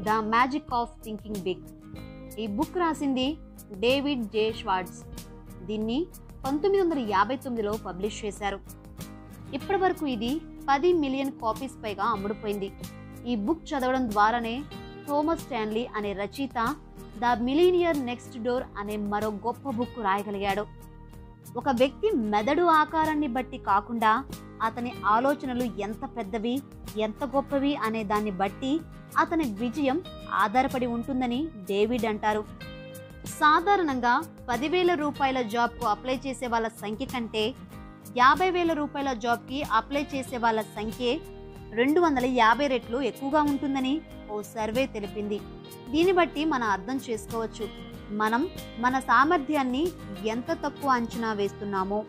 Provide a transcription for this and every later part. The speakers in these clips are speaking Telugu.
The magic of thinking big ఈ బుక్ రాసింది డేవిడ్ జే షవార్డ్స్ దీన్ని పంతొమ్మిది వందల యాభై తొమ్మిదిలో పబ్లిష్ చేశారు. ఇప్పటి వరకు ఇది పది మిలియన్ కాపీస్ పైగా అమ్ముడుపోయింది. ఈ బుక్ చదవడం ద్వారానే థోమస్ స్టాన్లీ అనే రచయిత ద మిలీనియర్ నెక్స్ట్ డోర్ అనే మరో గొప్ప బుక్ రాయగలిగాడు. ఒక వ్యక్తి మెదడు ఆకారాన్ని బట్టి కాకుండా అతని ఆలోచనలు ఎంత పెద్దవి ఎంత గొప్పవి అనే దాన్ని బట్టి అతని విజయం ఆధారపడి ఉంటుందని డేవిడ్ అంటారు. సాధారణంగా పదివేల రూపాయల జాబ్కు అప్లై చేసే వాళ్ళ సంఖ్య కంటే యాభై వేల రూపాయల జాబ్కి అప్లై చేసే వాళ్ళ సంఖ్యే రెండు వందల యాభై రెట్లు ఎక్కువగా ఉంటుందని ఓ సర్వే తెలిపింది. దీన్ని బట్టి మనం అర్థం చేసుకోవచ్చు. మనం మన సామర్థ్యాన్ని ఎంత తక్కువ అంచనా వేస్తున్నామో.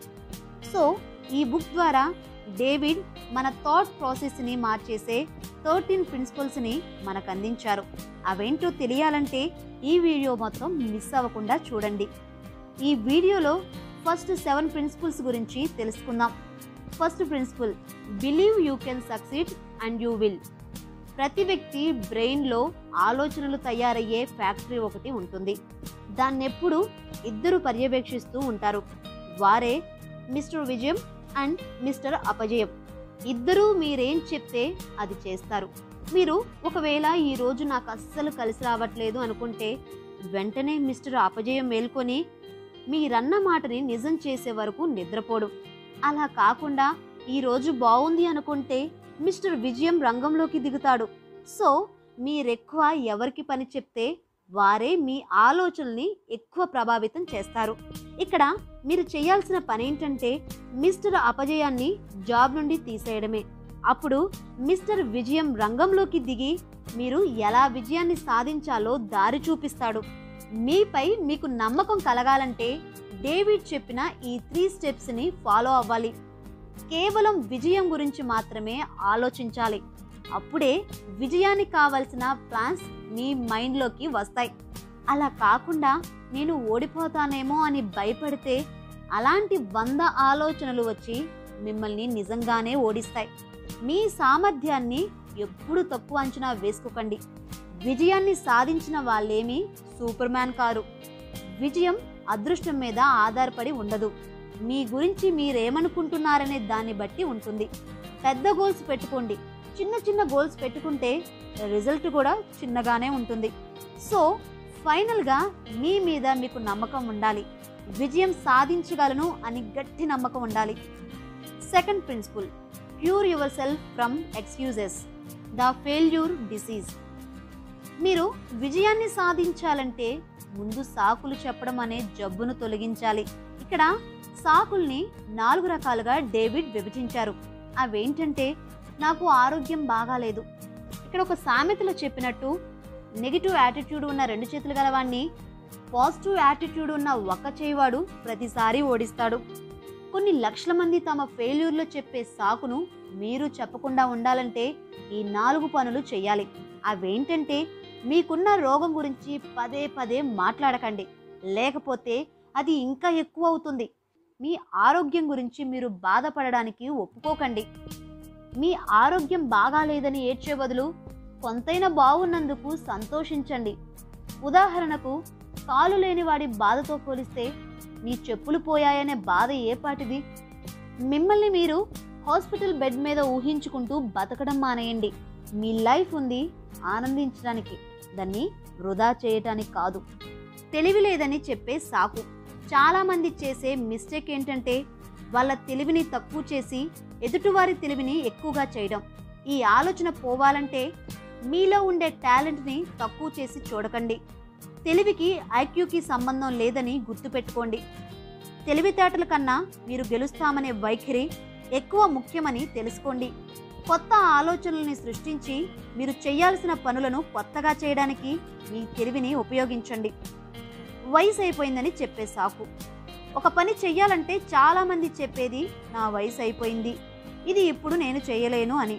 సో ఈ బుక్ ద్వారా డేవిడ్ మన థాట్ ప్రాసెస్ని మార్చేసే థర్టీన్ ప్రిన్సిపల్స్ని మనకు అందించారు. అవేంటో తెలియాలంటే ఈ వీడియో మొత్తం మిస్ అవ్వకుండా చూడండి. ఈ వీడియోలో ఫస్ట్ సెవెన్ ప్రిన్సిపల్స్ గురించి తెలుసుకుందాం. First principle believe you can succeed and you will. ప్రతి వ్యక్తి బ్రెయిన్లో ఆలోచనలు తయారయ్యే ఫ్యాక్టరీ ఒకటి ఉంటుంది. దాన్నెప్పుడు ఇద్దరు పర్యవేక్షిస్తూ ఉంటారు. వారే మిస్టర్ విజయం అండ్ మిస్టర్ అపజయం. ఇద్దరూ మీరేం చెప్తే అది చేస్తారు. మీరు ఒకవేళ ఈ రోజు నాకు అస్సలు కలిసి రావట్లేదు అనుకుంటే వెంటనే మిస్టర్ అపజయం మేల్కొని మీరన్న మాటని నిజం చేసే వరకు నిద్రపోడు. అలా కాకుండా ఈ రోజు బాగుంది అనుకుంటే మిస్టర్ విజయం రంగంలోకి దిగుతాడు. సో మీరెక్కువ ఎవరికి పని చెప్తే వారే మీ ఆలోచనల్ని ఎక్కువ ప్రభావితం చేస్తారు. ఇక్కడ మీరు చేయాల్సిన పని ఏంటంటే మిస్టర్ అపజయాన్ని జాబ్ నుండి తీసేయడమే. అప్పుడు మిస్టర్ విజయం రంగంలోకి దిగి మీరు ఎలా విజయాన్ని సాధించాలో దారి చూపిస్తాడు. మీపై మీకు నమ్మకం కలగాలంటే డేవిడ్ చెప్పిన ఈ త్రీ స్టెప్స్ని ఫాలో అవ్వాలి. కేవలం విజయం గురించి మాత్రమే ఆలోచించాలి. అప్పుడే విజయానికి కావలసిన ప్లాన్స్ మీ మైండ్లోకి వస్తాయి. అలా కాకుండా నేను ఓడిపోతానేమో అని భయపడితే అలాంటి వంద ఆలోచనలు వచ్చి మిమ్మల్ని నిజంగానే ఓడిస్తాయి. మీ సామర్థ్యాన్ని ఎప్పుడు తక్కువ అంచనా వేసుకోకండి. విజయాన్ని సాధించిన వాళ్ళేమీ సూపర్ మ్యాన్ కారు. విజయం అదృష్టం మీద ఆధారపడి ఉండదు. మీ గురించి మీరేమనుకుంటున్నారనే దాన్ని బట్టి ఉంటుంది. పెద్ద గోల్స్ పెట్టుకోండి. చిన్న చిన్న గోల్స్ పెట్టుకుంటే రిజల్ట్ కూడా చిన్నగానే ఉంటుంది. సో ఫైనల్గా మీ మీద మీకు నమ్మకం ఉండాలి. విజయం సాధించగలను అని గట్టి నమ్మకం ఉండాలి. Second principle cure yourself from excuses the failure disease మీరు విజయాన్ని సాధించాలంటే ముందు సాకులు చెప్పడం అనే జబ్బును తొలగించాలి. ఇక్కడ సాకుల్ని నాలుగు రకాలుగా డేవిడ్ విభజించారు. అవేంటంటే నాకు ఆరోగ్యం బాగాలేదు. ఇక్కడ ఒక సామెతలో చెప్పినట్టు నెగిటివ్ యాటిట్యూడ్ ఉన్న రెండు చేతులు గలవాణ్ణి పాజిటివ్ యాటిట్యూడ్ ఉన్న ఒక్క చేయవాడు ప్రతిసారి ఓడిస్తాడు. కొన్ని లక్షల మంది తమ ఫెయిల్యూర్లో చెప్పే సాకును మీరు చెప్పకుండా ఉండాలంటే ఈ నాలుగు పనులు చేయాలి అవేంటంటే మీకున్న రోగం గురించి పదే పదే మాట్లాడకండి. లేకపోతే అది ఇంకా ఎక్కువ అవుతుంది. మీ ఆరోగ్యం గురించి మీరు బాధపడడానికి ఒప్పుకోకండి. మీ ఆరోగ్యం బాగాలేదని ఏడ్చే బదులు కొంతైనా బాగున్నందుకు సంతోషించండి. ఉదాహరణకు కాలు లేని వాడి బాధతో పోలిస్తే మీ చెప్పులు పోయాయనే బాధ ఏపాటిది మిమ్మల్ని మీరు హాస్పిటల్ బెడ్ మీద ఊహించుకుంటూ బతకడం మానేయండి. మీ లైఫ్ ఉంది ఆనందించడానికి దాన్ని వృధా చేయటానికి కాదు. తెలివి లేదని చెప్పే సాకు. చాలామంది చేసే మిస్టేక్ ఏంటంటే వాళ్ళ తెలివిని తక్కువ చేసి ఎదుటివారి తెలివిని ఎక్కువగా చేయడం. ఈ ఆలోచన పోవాలంటే మీలో ఉండే టాలెంట్ని తక్కువ చేసి చూడకండి. తెలివికి ఐక్యూకి సంబంధం లేదని గుర్తుపెట్టుకోండి. తెలివితేటల కన్నా మీరు గెలుస్తామనే వైఖరి ఎక్కువ ముఖ్యమని తెలుసుకోండి. కొత్త ఆలోచనల్ని సృష్టించి మీరు చేయాల్సిన పనులను కొత్తగా చేయడానికి మీ తెలివిని ఉపయోగించండి. వయసు అయిపోయిందని చెప్పే సాకు. ఒక పని చెయ్యాలంటే చాలామంది చెప్పేది నా వయసు అయిపోయింది ఇది ఇప్పుడు నేను చేయలేను అని.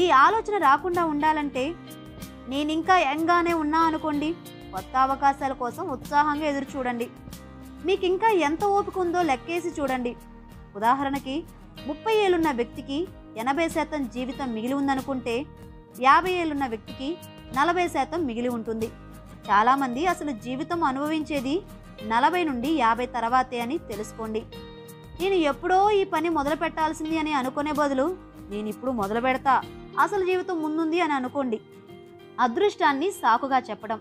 ఈ ఆలోచన రాకుండా ఉండాలంటే నేను ఇంకా యంగానే ఉన్నా అనుకోండి కొత్త అవకాశాల కోసం ఉత్సాహంగా ఎదురు చూడండి మీకు ఇంకా ఎంత ఓపిక ఉందో లెక్కేసి చూడండి. ఉదాహరణకి ముప్పై ఏళ్ళున్న వ్యక్తికి ఎనభై శాతం జీవితం మిగిలి ఉందనుకుంటే యాభై ఏళ్ళున్న వ్యక్తికి నలభై శాతం మిగిలి ఉంటుంది. చాలామంది అసలు జీవితం అనుభవించేది నలభై నుండి యాభై తర్వాతే అని తెలుసుకోండి. నేను ఎప్పుడో ఈ పని మొదలు పెట్టాల్సింది అని అనుకునే బదులు నేను ఇప్పుడు మొదలు పెడతా అసలు జీవితం ముందుంది అని అనుకోండి. అదృష్టాన్ని సాకుగా చెప్పడం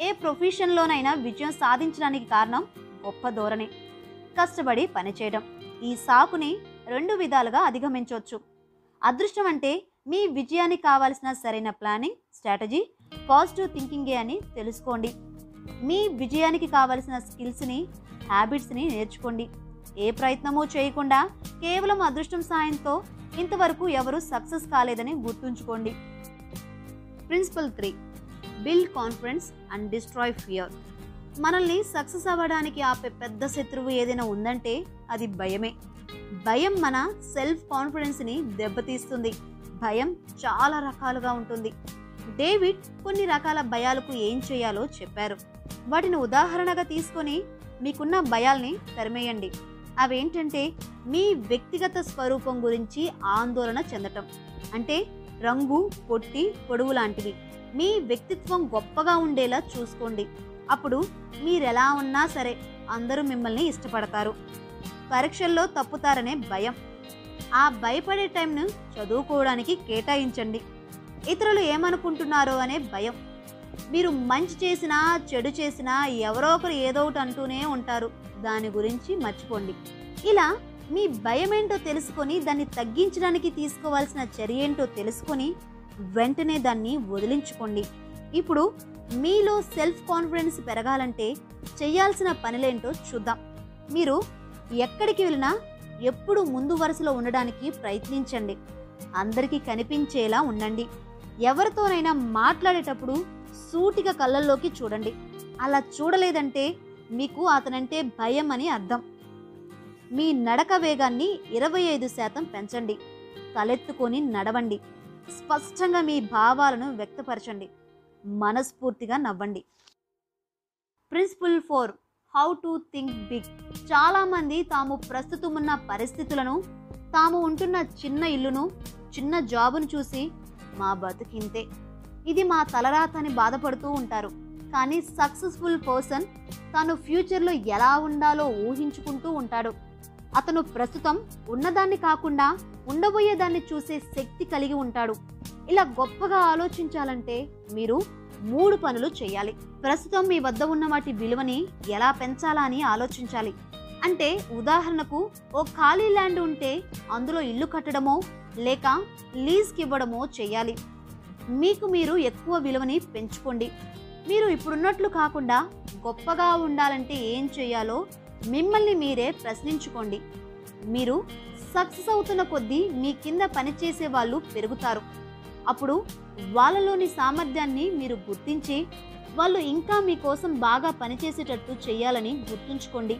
ఏ ప్రొఫెషన్లోనైనా విజయం సాధించడానికి కారణం గొప్ప ధోరణి. కష్టపడి పనిచేయడం ఈ సాకుని రెండు విధాలుగా అధిగమించవచ్చు. అదృష్టం అంటే మీ విజయానికి కావాల్సిన సరైన ప్లానింగ్ స్ట్రాటజీ పాజిటివ్ థింకింగే అని తెలుసుకోండి. మీ విజయానికి కావలసిన స్కిల్స్ని హ్యాబిట్స్ని నేర్చుకోండి. ఏ ప్రయత్నమూ చేయకుండా కేవలం అదృష్టం సాయంతో ఇంతవరకు ఎవరు సక్సెస్ కాలేదని గుర్తుంచుకోండి. Principle three build confidence and destroy fear. మనల్ని సక్సెస్ అవ్వడానికి ఆపే పెద్ద శత్రువు ఏదైనా ఉందంటే అది భయమే. భయం మన సెల్ఫ్ కాన్ఫిడెన్స్ని దెబ్బతీస్తుంది. భయం చాలా రకాలుగా ఉంటుంది. డేవిడ్ కొన్ని రకాల భయాలకు ఏం చేయాలో చెప్పారు. వాటిని ఉదాహరణగా తీసుకొని మీకున్న భయాల్ని తరిమేయండి. అవేంటంటే మీ వ్యక్తిగత స్వరూపం గురించి ఆందోళన చెందటం. అంటే రంగు పొట్టి పొడవు లాంటివి. మీ వ్యక్తిత్వం గొప్పగా ఉండేలా చూసుకోండి. అప్పుడు మీరెలా ఉన్నా సరే అందరూ మిమ్మల్ని ఇష్టపడతారు. పరీక్షల్లో తప్పుతారనే భయం. ఆ భయపడే టైంను చదువుకోవడానికి కేటాయించండి. ఇతరులు ఏమనుకుంటున్నారో అనే భయం. మీరు మంచి చేసినా చెడు చేసినా ఎవరో ఒకరు ఏదో ఒకటి అంటూనే ఉంటారు. దాని గురించి మర్చిపోండి. ఇలా మీ భయం ఏంటో తెలుసుకొని దాన్ని తగ్గించడానికి తీసుకోవాల్సిన చర్య ఏంటో తెలుసుకొని వెంటనే దాన్ని వదిలించుకోండి. ఇప్పుడు మీలో సెల్ఫ్ కాన్ఫిడెన్స్ పెరగాలంటే చేయాల్సిన పనులేంటో చూద్దాం. మీరు ఎక్కడికి వెళ్ళినా ఎప్పుడు ముందు వరుసలో ఉండడానికి ప్రయత్నించండి. అందరికీ కనిపించేలా ఉండండి. ఎవరితోనైనా మాట్లాడేటప్పుడు సూటిగా కళ్ళల్లోకి చూడండి. అలా చూడలేదంటే మీకు అతనంటే భయం అని అర్థం. మీ నడక వేగాన్ని ఇరవై ఐదు శాతం పెంచండి. తలెత్తుకొని నడవండి. స్పష్టంగా మీ భావాలను వ్యక్తపరచండి. మనస్ఫూర్తిగా నవ్వండి. Principle four how to think big. చాలామంది తాము ప్రస్తుతం ఉన్న పరిస్థితులను తాము ఉంటున్న చిన్న ఇల్లును చిన్న జాబును చూసి మా బతుకింతే. ఇది మా తలరాత అని బాధపడుతూ ఉంటారు. కానీ సక్సెస్ఫుల్ పర్సన్ తను ఫ్యూచర్లో ఎలా ఉండాలో ఊహించుకుంటూ ఉంటాడు. అతను ప్రస్తుతం ఉన్నదాన్ని కాకుండా ఉండబోయేదాన్ని చూసే శక్తి కలిగి ఉంటాడు. ఇలా గొప్పగా ఆలోచించాలంటే మీరు మూడు పనులు చేయాలి. ప్రస్తుతం మీ వద్ద ఉన్న వాటి విలువని ఎలా పెంచాలా అని ఆలోచించాలి. అంటే ఉదాహరణకు ఓ ఖాళీ ల్యాండ్ ఉంటే అందులో ఇల్లు కట్టడమో లేక లీజ్కి ఇవ్వడమో చేయాలి. మీకు మీరు ఎక్కువ విలువని పెంచుకోండి. మీరు ఇప్పుడున్నట్లు కాకుండా గొప్పగా ఉండాలంటే ఏం చేయాలో మిమ్మల్ని మీరే ప్రశ్నించుకోండి. మీరు సక్సెస్ అవుతున్న కొద్దీ మీ కింద పనిచేసే వాళ్ళు పెరుగుతారు. అప్పుడు వాళ్ళలోని సామర్థ్యాన్ని మీరు గుర్తించి వాళ్ళు ఇంకా మీకోసం బాగా పనిచేసేటట్టు చేయాలని గుర్తుంచుకోండి.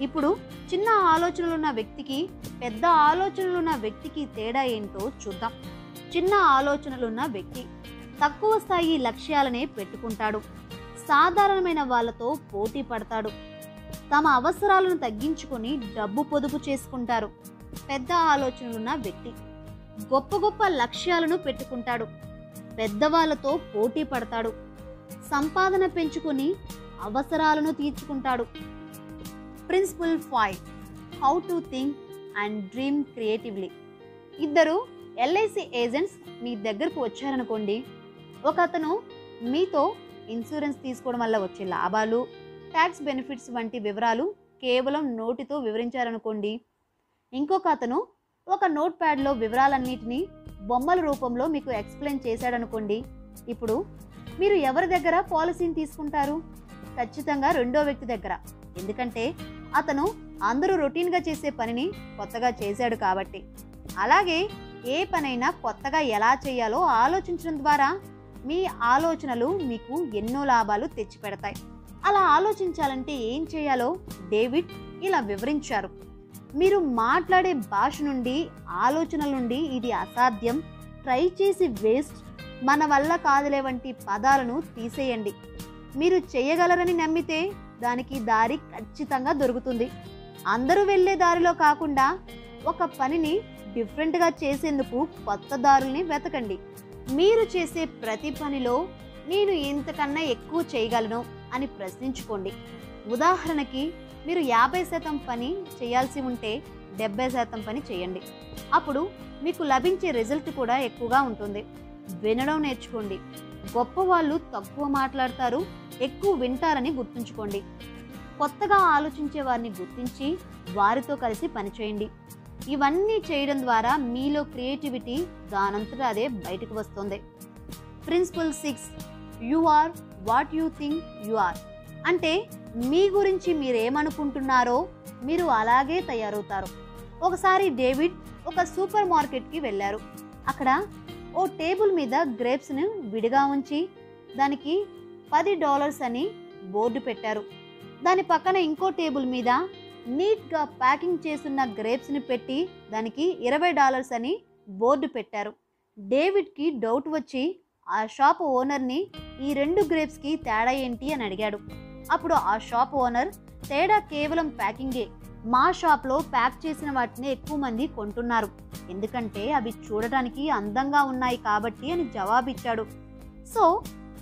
ఇప్పుడు చిన్న ఆలోచనలున్న వ్యక్తికి పెద్ద ఆలోచనలున్న వ్యక్తికి తేడా ఏంటో చూద్దాం. చిన్న ఆలోచనలున్న వ్యక్తి తక్కువ స్థాయి లక్ష్యాలనే పెట్టుకుంటాడు. సాధారణమైన వాళ్ళతో పోటీ పడతాడు. తమ అవసరాలను తగ్గించుకొని డబ్బు పొదుపు చేసుకుంటారు. పెద్ద ఆలోచనలున్న వ్యక్తి గొప్ప గొప్ప లక్ష్యాలను పెట్టుకుంటాడు. పెద్దవాళ్ళతో పోటీ పడతాడు. సంపాదన పెంచుకొని అవసరాలను తీర్చుకుంటాడు. Principle five how to think and dream creatively ఇద్దరు ఎల్ఐసి ఏజెంట్స్ మీ దగ్గరకు వచ్చారనుకోండి ఒక అతను మీతో ఇన్సూరెన్స్ తీసుకోవడం వల్ల వచ్చే లాభాలు ట్యాక్స్ బెనిఫిట్స్ వంటి వివరాలు కేవలం నోటితో వివరించారనుకోండి ఇంకొక అతను ఒక నోట్ ప్యాడ్లో వివరాలన్నిటినీ బొమ్మల రూపంలో మీకు ఎక్స్ప్లెయిన్ చేశాడనుకోండి ఇప్పుడు మీరు ఎవరి దగ్గర పాలసీని తీసుకుంటారు? ఖచ్చితంగా రెండో వ్యక్తి దగ్గర. ఎందుకంటే అతను అందరూ రొటీన్గా చేసే పనిని కొత్తగా చేశాడు కాబట్టి. అలాగే ఏ పనైనా కొత్తగా ఎలా చేయాలో ఆలోచించడం ద్వారా మీ ఆలోచనలు మీకు ఎన్నో లాభాలు తెచ్చిపెడతాయి. అలా ఆలోచించాలంటే ఏం చేయాలో డేవిడ్ ఇలా వివరించారు. మీరు మాట్లాడే భాష నుండి ఆలోచనల నుండి ఇది అసాధ్యం. ట్రై చేసి వేస్ట్ మన వల్ల కాదులే వంటి పదాలను తీసేయండి. మీరు చేయగలరని నమ్మితే దానికి దారి ఖచ్చితంగా దొరుకుతుంది. అందరూ వెళ్ళే దారిలో కాకుండా ఒక పనిని డిఫరెంట్గా చేసేందుకు కొత్త దారుల్ని వెతకండి. మీరు చేసే ప్రతి పనిలో నేను ఇంతకన్నా ఎక్కువ చేయగలను అని ప్రశ్నించుకోండి. ఉదాహరణకి మీరు యాభై శాతం పని చేయాల్సి ఉంటే డెబ్బై శాతం పని చేయండి. అప్పుడు మీకు లభించే రిజల్ట్ కూడా ఎక్కువగా ఉంటుంది. వినడం నేర్చుకోండి. గొప్ప వాళ్ళు తక్కువ మాట్లాడతారు ఎక్కువ వింటారని గుర్తుంచుకోండి. కొత్తగా ఆలోచించే వారిని గుర్తించి వారితో కలిసి పనిచేయండి. ఇవన్నీ చేయడం ద్వారా మీలో క్రియేటివిటీ దానంతటా అదే బయటకు వస్తుంది. Principle six you are what you think you are. అంటే మీ గురించి మీరేమనుకుంటున్నారో మీరు అలాగే తయారవుతారు. ఒకసారి డేవిడ్ ఒక సూపర్ మార్కెట్కి వెళ్ళారు. అక్కడ ఓ టేబుల్ మీద గ్రేప్స్ను విడిగా ఉంచి దానికి పది డాలర్స్ అని బోర్డు పెట్టారు. దాని పక్కన ఇంకో టేబుల్ మీద నీట్గా ప్యాకింగ్ చేస్తున్న గ్రేప్స్ని పెట్టి దానికి ఇరవై డాలర్స్ అని బోర్డు పెట్టారు. డేవిడ్కి డౌట్ వచ్చి ఆ షాప్ ఓనర్ని ఈ రెండు గ్రేప్స్కి తేడా ఏంటి అని అడిగాడు. అప్పుడు ఆ షాప్ ఓనర్ తేడా కేవలం ప్యాకింగే. మా షాప్లో ప్యాక్ చేసిన వాటిని ఎక్కువ మంది కొంటున్నారు. ఎందుకంటే అవి చూడటానికి అందంగా ఉన్నాయి కాబట్టి అని జవాబిచ్చాడు. సో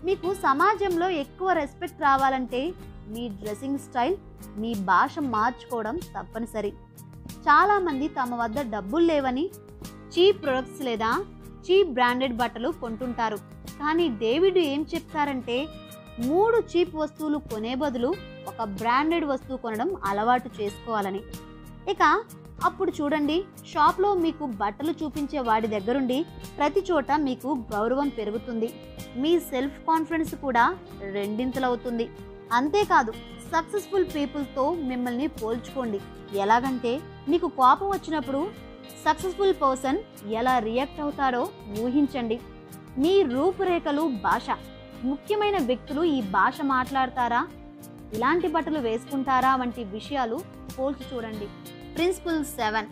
మీకు సమాజంలో ఎక్కువ రెస్పెక్ట్ రావాలంటే మీ డ్రెస్సింగ్ స్టైల్ మీ భాష మార్చుకోవడం తప్పనిసరి. చాలామంది తమ వద్ద డబ్బులు లేవని చీప్ ప్రొడక్ట్స్ లేదా చీప్ బ్రాండెడ్ బట్టలు కొంటుంటారు. కానీ డేవిడ్ ఏం చెప్తారంటే మూడు చీప్ వస్తువులు కొనే బదులు ఒక బ్రాండెడ్ వస్తువు కొనడం అలవాటు చేసుకోవాలని. ఇక అప్పుడు చూడండి షాప్లో మీకు బట్టలు చూపించే వాడి దగ్గరుండి ప్రతి చోట మీకు గౌరవం పెరుగుతుంది. మీ సెల్ఫ్ కాన్ఫిడెన్స్ కూడా రెండింతలవుతుంది. అంతేకాదు సక్సెస్ఫుల్ పీపుల్తో మిమ్మల్ని పోల్చుకోండి. ఎలాగంటే మీకు కోపం వచ్చినప్పుడు సక్సెస్ఫుల్ పర్సన్ ఎలా రియాక్ట్ అవుతారో ఊహించండి. మీ రూపురేఖలు భాష. ముఖ్యమైన వ్యక్తులు ఈ భాష మాట్లాడతారా? ఇలాంటి బట్టలు వేసుకుంటారా వంటి విషయాలు పోల్చి చూడండి. Principle seven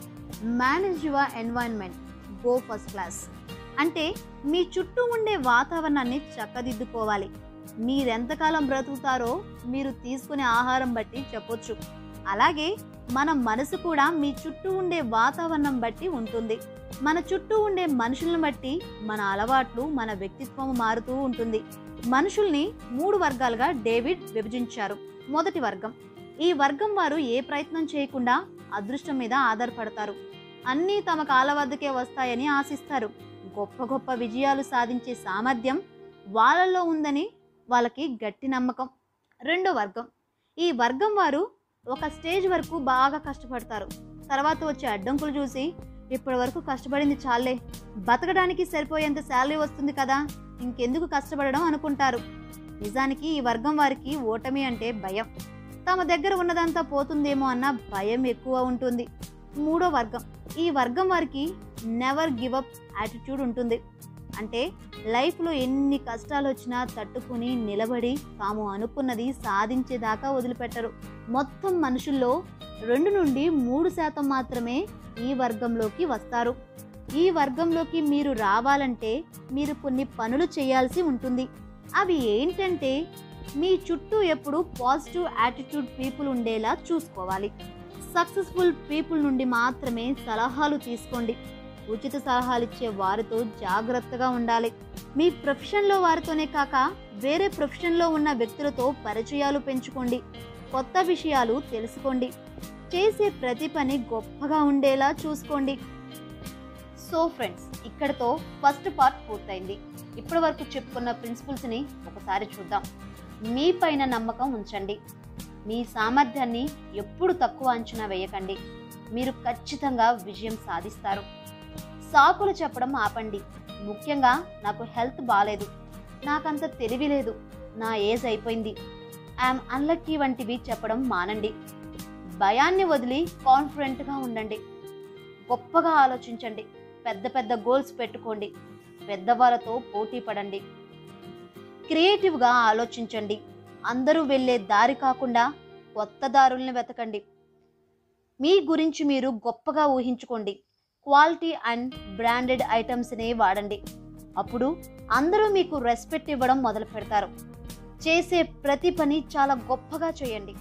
manage your environment go first class అంటే మీ చుట్టూ ఉండే వాతావరణాన్ని చక్కదిద్దుకోవాలి. మీరెంతకాలం బ్రతుకుతారో మీరు తీసుకునే ఆహారం బట్టి చెప్పొచ్చు. అలాగే మన మనసు కూడా మీ చుట్టూ ఉండే వాతావరణం బట్టి ఉంటుంది. మన చుట్టూ ఉండే మనుషులను బట్టి మన అలవాట్లు మన వ్యక్తిత్వం మారుతూ ఉంటుంది. మనుషుల్ని మూడు వర్గాలుగా డేవిడ్ విభజించారు. మొదటి వర్గం. ఈ వర్గం వారు ఏ ప్రయత్నం చేయకుండా అదృష్టం మీద ఆధారపడతారు. అన్నీ తమ కాలవద్దకే వద్దకే వస్తాయని ఆశిస్తారు. గొప్ప గొప్ప విజయాలు సాధించే సామర్థ్యం వాళ్ళల్లో ఉందని వాళ్ళకి గట్టి నమ్మకం. రెండో వర్గం. ఈ వర్గం వారు ఒక స్టేజ్ వరకు బాగా కష్టపడతారు. తర్వాత వచ్చే అడ్డంకులు చూసి ఇప్పటి వరకు కష్టపడింది చాలే. బతకడానికి సరిపోయేంత శాలరీ వస్తుంది కదా. ఇంకెందుకు కష్టపడడం అనుకుంటారు. నిజానికి ఈ వర్గం వారికి ఓటమి అంటే భయం. తమ దగ్గర ఉన్నదంతా పోతుందేమో అన్న భయం ఎక్కువ ఉంటుంది. మూడో వర్గం. ఈ వర్గం వారికి నెవర్ గివ్ అప్ యాటిట్యూడ్ ఉంటుంది. అంటే లైఫ్లో ఎన్ని కష్టాలు వచ్చినా తట్టుకుని నిలబడి తాము అనుకున్నది సాధించేదాకా వదిలిపెట్టరు. మొత్తం మనుషుల్లో రెండు నుండి మూడు శాతం మాత్రమే ఈ వర్గంలోకి వస్తారు. ఈ వర్గంలోకి మీరు రావాలంటే మీరు కొన్ని పనులు చేయాల్సి ఉంటుంది. అవి ఏంటంటే మీ చుట్టూ ఎప్పుడు పాజిటివ్ యాటిట్యూడ్ పీపుల్ ఉండేలా చూసుకోవాలి. సక్సెస్ఫుల్ పీపుల్ నుండి మాత్రమే సలహాలు తీసుకోండి. ఉచిత సలహాలు ఇచ్చే వారితో జాగ్రత్తగా ఉండాలి. మీ ప్రొఫెషన్లో వారితోనే కాక వేరే ప్రొఫెషన్లో ఉన్న వ్యక్తులతో పరిచయాలు పెంచుకోండి. కొత్త విషయాలు తెలుసుకోండి. చేసే ప్రతి పని గొప్పగా ఉండేలా చూసుకోండి. సో ఫ్రెండ్స్ ఇక్కడతో ఫస్ట్ పార్ట్ పూర్తయింది. ఇప్పటి వరకు చెప్పుకున్న ప్రిన్సిపల్స్ని ఒకసారి చూద్దాం. మీ పైన నమ్మకం ఉంచండి. మీ సామర్థ్యాన్ని ఎప్పుడు తక్కువ అంచనా వేయకండి. మీరు ఖచ్చితంగా విజయం సాధిస్తారు. సాకులు చెప్పడం ఆపండి. ముఖ్యంగా నాకు హెల్త్ బాగాలేదు నాకంత తెలివి లేదు. నా ఏజ్ అయిపోయింది. ఐఎమ్ అన్లక్కీ వంటివి చెప్పడం మానండి. భయాన్ని వదిలి కాన్ఫిడెంట్గా ఉండండి. గొప్పగా ఆలోచించండి. పెద్ద పెద్ద గోల్స్ పెట్టుకోండి. పెద్దవాళ్ళతో పోటీ పడండి. క్రియేటివ్గా ఆలోచించండి. అందరూ వెళ్ళే దారి కాకుండా కొత్త దారుల్ని వెతకండి. మీ గురించి మీరు గొప్పగా ఊహించుకోండి. క్వాలిటీ అండ్ బ్రాండెడ్ ఐటమ్స్నే వాడండి. అప్పుడు అందరూ మీకు రెస్పెక్ట్ ఇవ్వడం మొదలు పెడతారు చేసే ప్రతి పని చాలా గొప్పగా చేయండి.